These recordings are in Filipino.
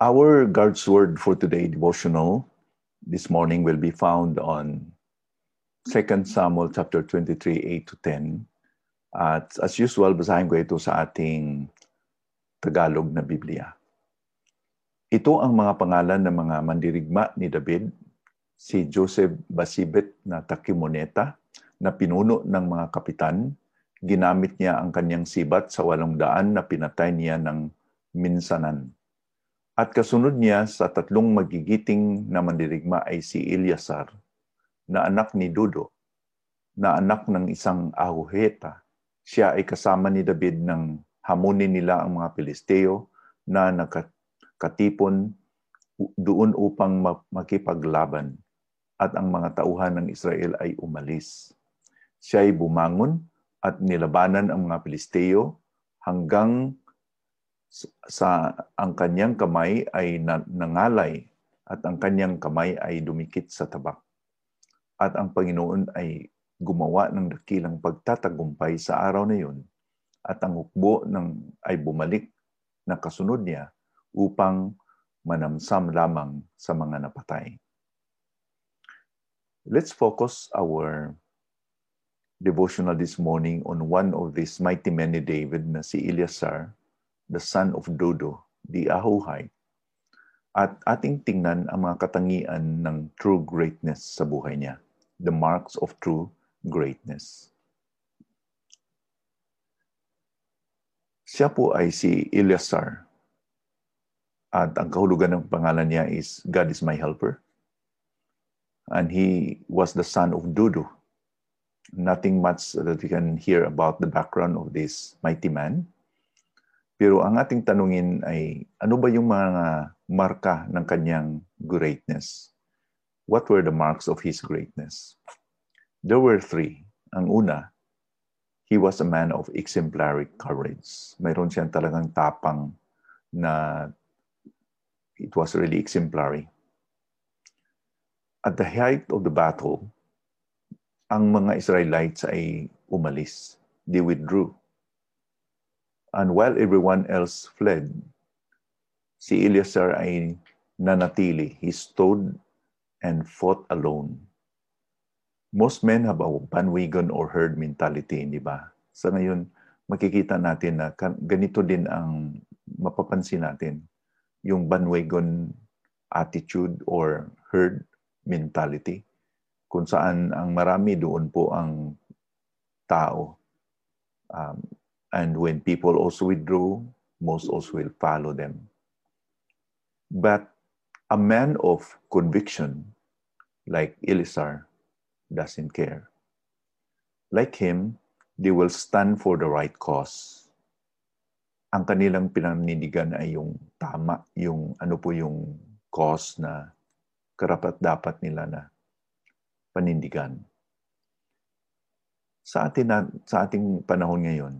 Our God's Word for today devotional this morning will be found on 2 Samuel chapter 23, 8 to 10. At as usual, basahin ko ito sa ating Tagalog na Biblia. Ito ang mga pangalan ng mga mandirigma ni David, si Joseph Basibet na Takimoneta, na pinuno ng mga kapitan. Ginamit niya ang kanyang sibat sa walong daan na pinatay niya ng minsanan at kasunod niya sa tatlong magigiting na mandirigma ay si Ilyasar, na anak ni Dudo, na anak ng isang Ahuheta. Siya ay kasama ni David nang hamunin nila ang mga Pilisteo na nakatipon doon upang makipaglaban at ang mga tauhan ng Israel ay umalis. Siya ay bumangon at nilabanan ang mga Pilisteo hanggang sa ang kanyang kamay ay nangalay at ang kanyang kamay ay dumikit sa tabak. At ang Panginoon ay gumawa ng dakilang pagtatagumpay sa araw na yun at ang hukbo ng, ay bumalik na kasunod niya upang manamsam lamang sa mga napatay. Let's focus our devotional this morning on one of these mighty men ni David na si Eliasar the son of Dodo, the Ahuhay. At ating tingnan ang mga katangian ng true greatness sa buhay niya. The marks of true greatness. Siya po ay si Eleazar. At ang kahulugan ng pangalan niya is God is my helper. And he was the son of Dodo. Nothing much that we can hear about the background of this mighty man pero ang ating tanungin ay, ano ba yung mga marka ng kanyang greatness? What were the marks of his greatness? There were three. Ang una, he was a man of exemplary courage. Mayroon siyang talagang tapang na it was really exemplary. At the height of the battle, ang mga Israelites ay umalis. They withdrew And while everyone else fled, si Eleazar ay nanatili. He stood and fought alone. Most men have a bandwagon or herd mentality, di ba? Sa ngayon, makikita natin na ganito din ang mapapansin natin. Yung bandwagon attitude or herd mentality kung saan ang marami doon po ang tao. Um, And when people also withdraw, most also will follow them. But a man of conviction, like Elisar, doesn't care. Like him, they will stand for the right cause. Ang kanilang pinanindigan ay yung tama, yung ano po yung cause na karapat dapat nila na panindigan. Sa atin na, sa ating panahon ngayon,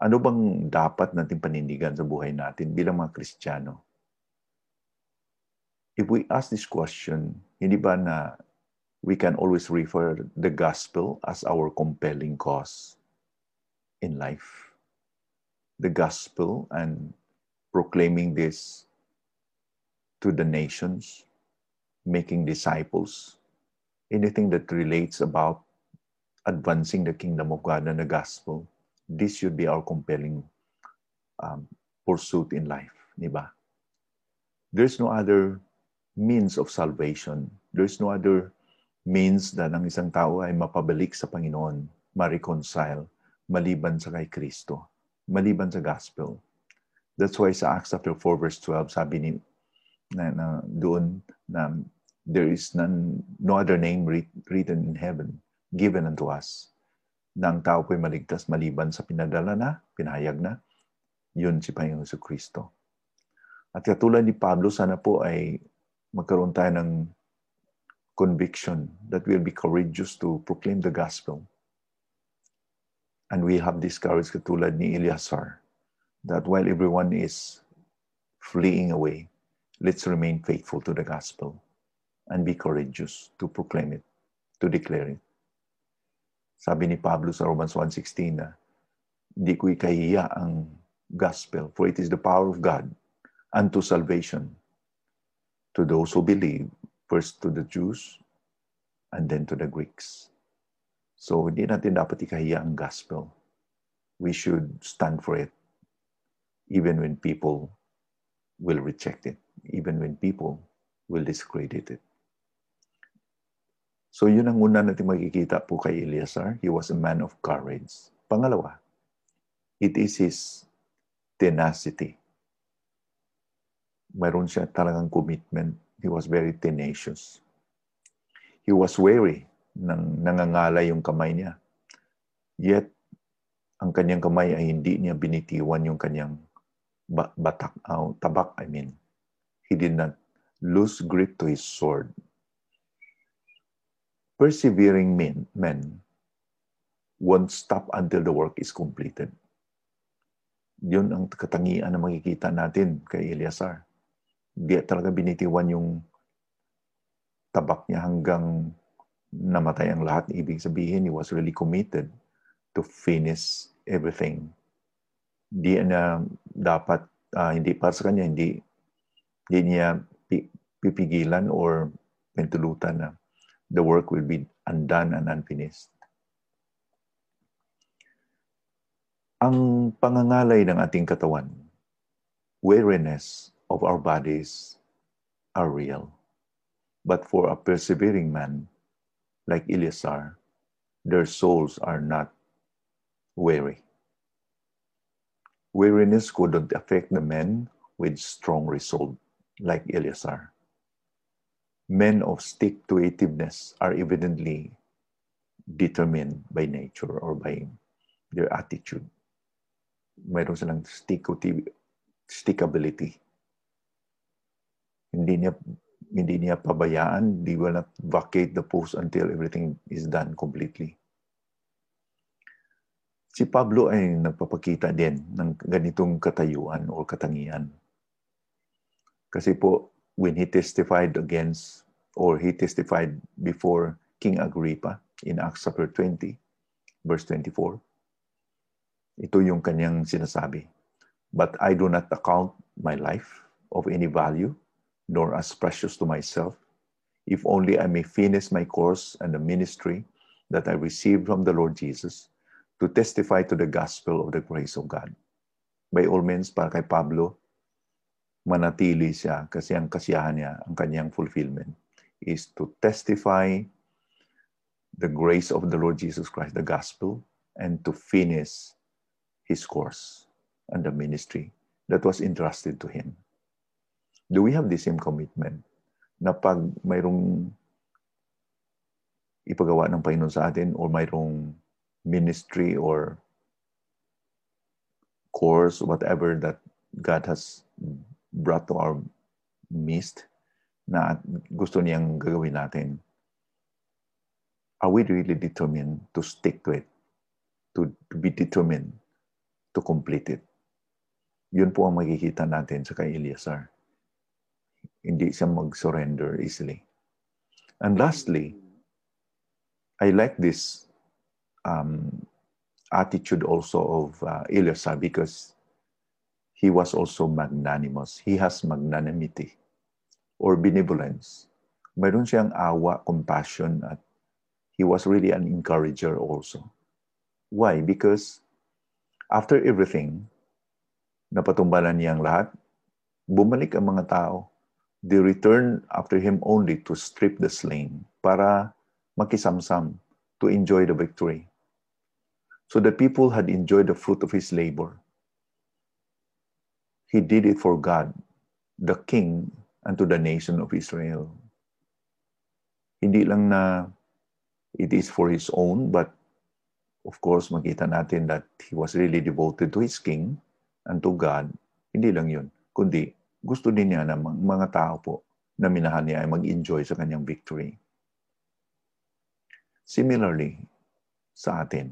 ano bang dapat nating panindigan sa buhay natin bilang mga Kristiyano? If we ask this question, hindi ba na we can always refer the gospel as our compelling cause in life? The gospel and proclaiming this to the nations, making disciples, anything that relates about advancing the kingdom of God and the gospel this should be our compelling um, pursuit in life, di ba? There's no other means of salvation. There's no other means na ng isang tao ay mapabalik sa Panginoon, ma-reconcile, maliban sa kay Kristo, maliban sa gospel. That's why sa Acts chapter 4 verse 12, sabi ni na, na doon na there is none, no other name written in heaven given unto us na tao po'y maligtas maliban sa pinadala na, pinahayag na, yun si Panginoon sa Kristo. At katulad ni Pablo, sana po ay magkaroon tayo ng conviction that we'll be courageous to proclaim the gospel. And we have this courage katulad ni Eleazar that while everyone is fleeing away, let's remain faithful to the gospel and be courageous to proclaim it, to declare it. Sabi ni Pablo sa Romans 1.16 na, hindi ko ikahiya ang gospel, for it is the power of God unto salvation to those who believe, first to the Jews, and then to the Greeks. So, hindi natin dapat ikahiya ang gospel. We should stand for it, even when people will reject it, even when people will discredit it. So yun ang una natin makikita po kay Eleazar. He was a man of courage. Pangalawa, it is his tenacity. Mayroon siya talagang commitment. He was very tenacious. He was wary nang nangangalay yung kamay niya. Yet, ang kanyang kamay ay hindi niya binitiwan yung kanyang batak, uh, tabak, I mean. He did not lose grip to his sword persevering men, men won't stop until the work is completed. Yun ang katangian na makikita natin kay Eliasar. Di talaga binitiwan yung tabak niya hanggang namatay ang lahat. Ibig sabihin, he was really committed to finish everything. Di na dapat, uh, hindi para sa kanya, hindi, hindi niya pipigilan or pentulutan na the work will be undone and unfinished. Ang pangangalay ng ating katawan, weariness of our bodies are real. But for a persevering man like Eleazar, their souls are not weary. Weariness couldn't affect the men with strong resolve like Eleazar men of stick-to-itiveness are evidently determined by nature or by their attitude. Mayroon silang stickability. Hindi niya hindi niya pabayaan, they will not vacate the post until everything is done completely. Si Pablo ay nagpapakita din ng ganitong katayuan o katangian. Kasi po, when he testified against or he testified before King Agrippa in Acts chapter 20, verse 24. Ito yung kanyang sinasabi. But I do not account my life of any value, nor as precious to myself, if only I may finish my course and the ministry that I received from the Lord Jesus to testify to the gospel of the grace of God. By all means, para kay Pablo, manatili siya kasi ang kasiyahan niya, ang kanyang fulfillment is to testify the grace of the Lord Jesus Christ, the gospel, and to finish his course and the ministry that was entrusted to him. Do we have the same commitment na pag mayroong ipagawa ng Panginoon sa atin or mayroong ministry or course, whatever that God has brought to our midst na gusto niyang gagawin natin, are we really determined to stick to it? To, to be determined to complete it? Yun po ang makikita natin sa kay Eliasar. Hindi siya mag-surrender easily. And lastly, I like this um, attitude also of uh, Eliasar because he was also magnanimous. He has magnanimity or benevolence. Mayroon siyang awa, compassion, at he was really an encourager also. Why? Because after everything, napatumbalan niya ang lahat, bumalik ang mga tao. They returned after him only to strip the slain para makisamsam to enjoy the victory. So the people had enjoyed the fruit of his labor. He did it for God, the King, and to the nation of Israel. Hindi lang na it is for His own, but of course, makita natin that He was really devoted to His King and to God. Hindi lang yun, kundi gusto din niya na mga tao po na minahan niya ay mag-enjoy sa kanyang victory. Similarly, sa atin,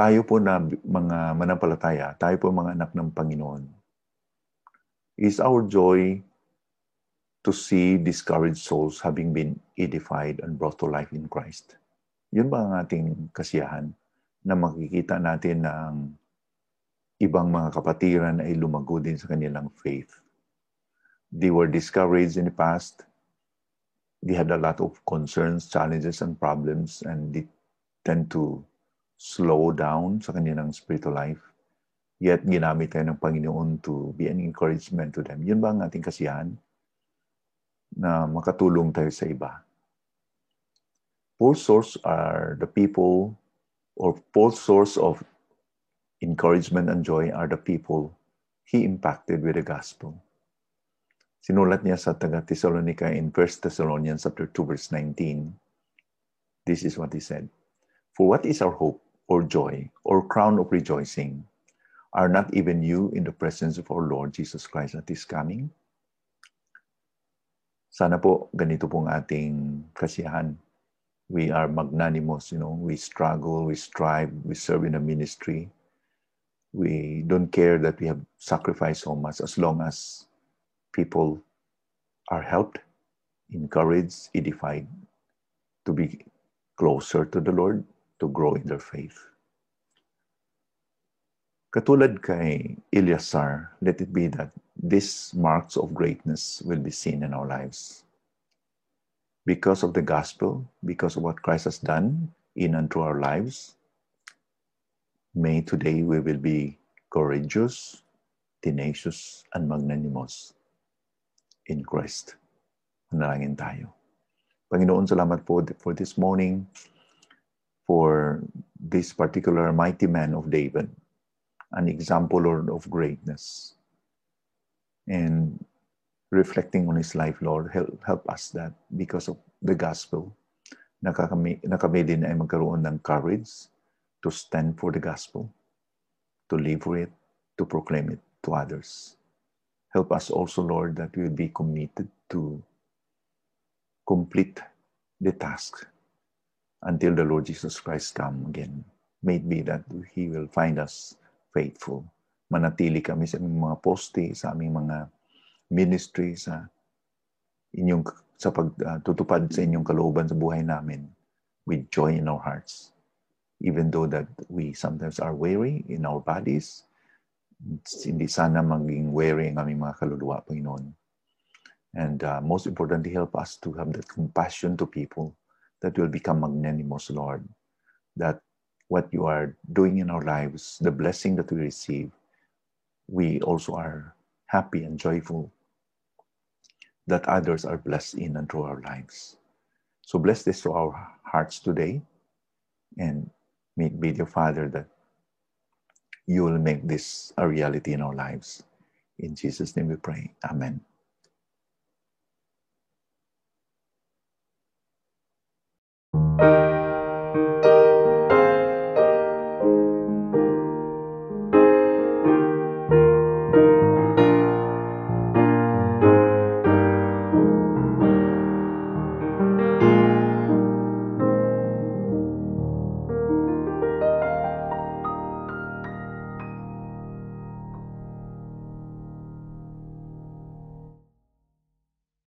tayo po na mga manampalataya, tayo po mga anak ng Panginoon, is our joy to see discouraged souls having been edified and brought to life in Christ. Yun ba ang ating kasiyahan na makikita natin na ang ibang mga kapatiran ay lumago din sa kanilang faith. They were discouraged in the past. They had a lot of concerns, challenges, and problems, and they tend to slow down sa kanilang spiritual life. Yet, ginamit tayo ng Panginoon to be an encouragement to them. Yun ba ang ating kasiyahan? Na makatulong tayo sa iba. Fourth source are the people, or fourth source of encouragement and joy are the people he impacted with the gospel. Sinulat niya sa taga Thessalonica in 1 Thessalonians chapter 2 verse 19. This is what he said. For what is our hope or joy or crown of rejoicing? Are not even you in the presence of our Lord Jesus Christ at His coming? Sana po ganito pong ating kasiyahan. We are magnanimous, you know, we struggle, we strive, we serve in a ministry. We don't care that we have sacrificed so much as long as people are helped, encouraged, edified to be closer to the Lord, to grow in their faith. Katulad kay Ilyasar, let it be that these marks of greatness will be seen in our lives. Because of the gospel, because of what Christ has done in and through our lives, may today we will be courageous, tenacious, and magnanimous in Christ. Manalangin tayo. Panginoon, salamat po for this morning, for this particular mighty man of David an example, Lord, of greatness. And reflecting on his life, Lord, help, help us that because of the gospel, na kami, na kami din ay magkaroon ng courage to stand for the gospel, to live for it, to proclaim it to others. Help us also, Lord, that we will be committed to complete the task until the Lord Jesus Christ come again. May it be that He will find us faithful. Manatili kami sa aming mga poste, sa aming mga ministry, sa inyong sa pagtutupad uh, sa inyong kalooban sa buhay namin with joy in our hearts. Even though that we sometimes are weary in our bodies, hindi sana maging weary ang aming mga kaluluwa, Panginoon. And uh, most importantly, help us to have that compassion to people that will become magnanimous, Lord. That what you are doing in our lives, the blessing that we receive, we also are happy and joyful that others are blessed in and through our lives. So bless this to our hearts today and may it be, dear Father, that you will make this a reality in our lives. In Jesus' name we pray. Amen.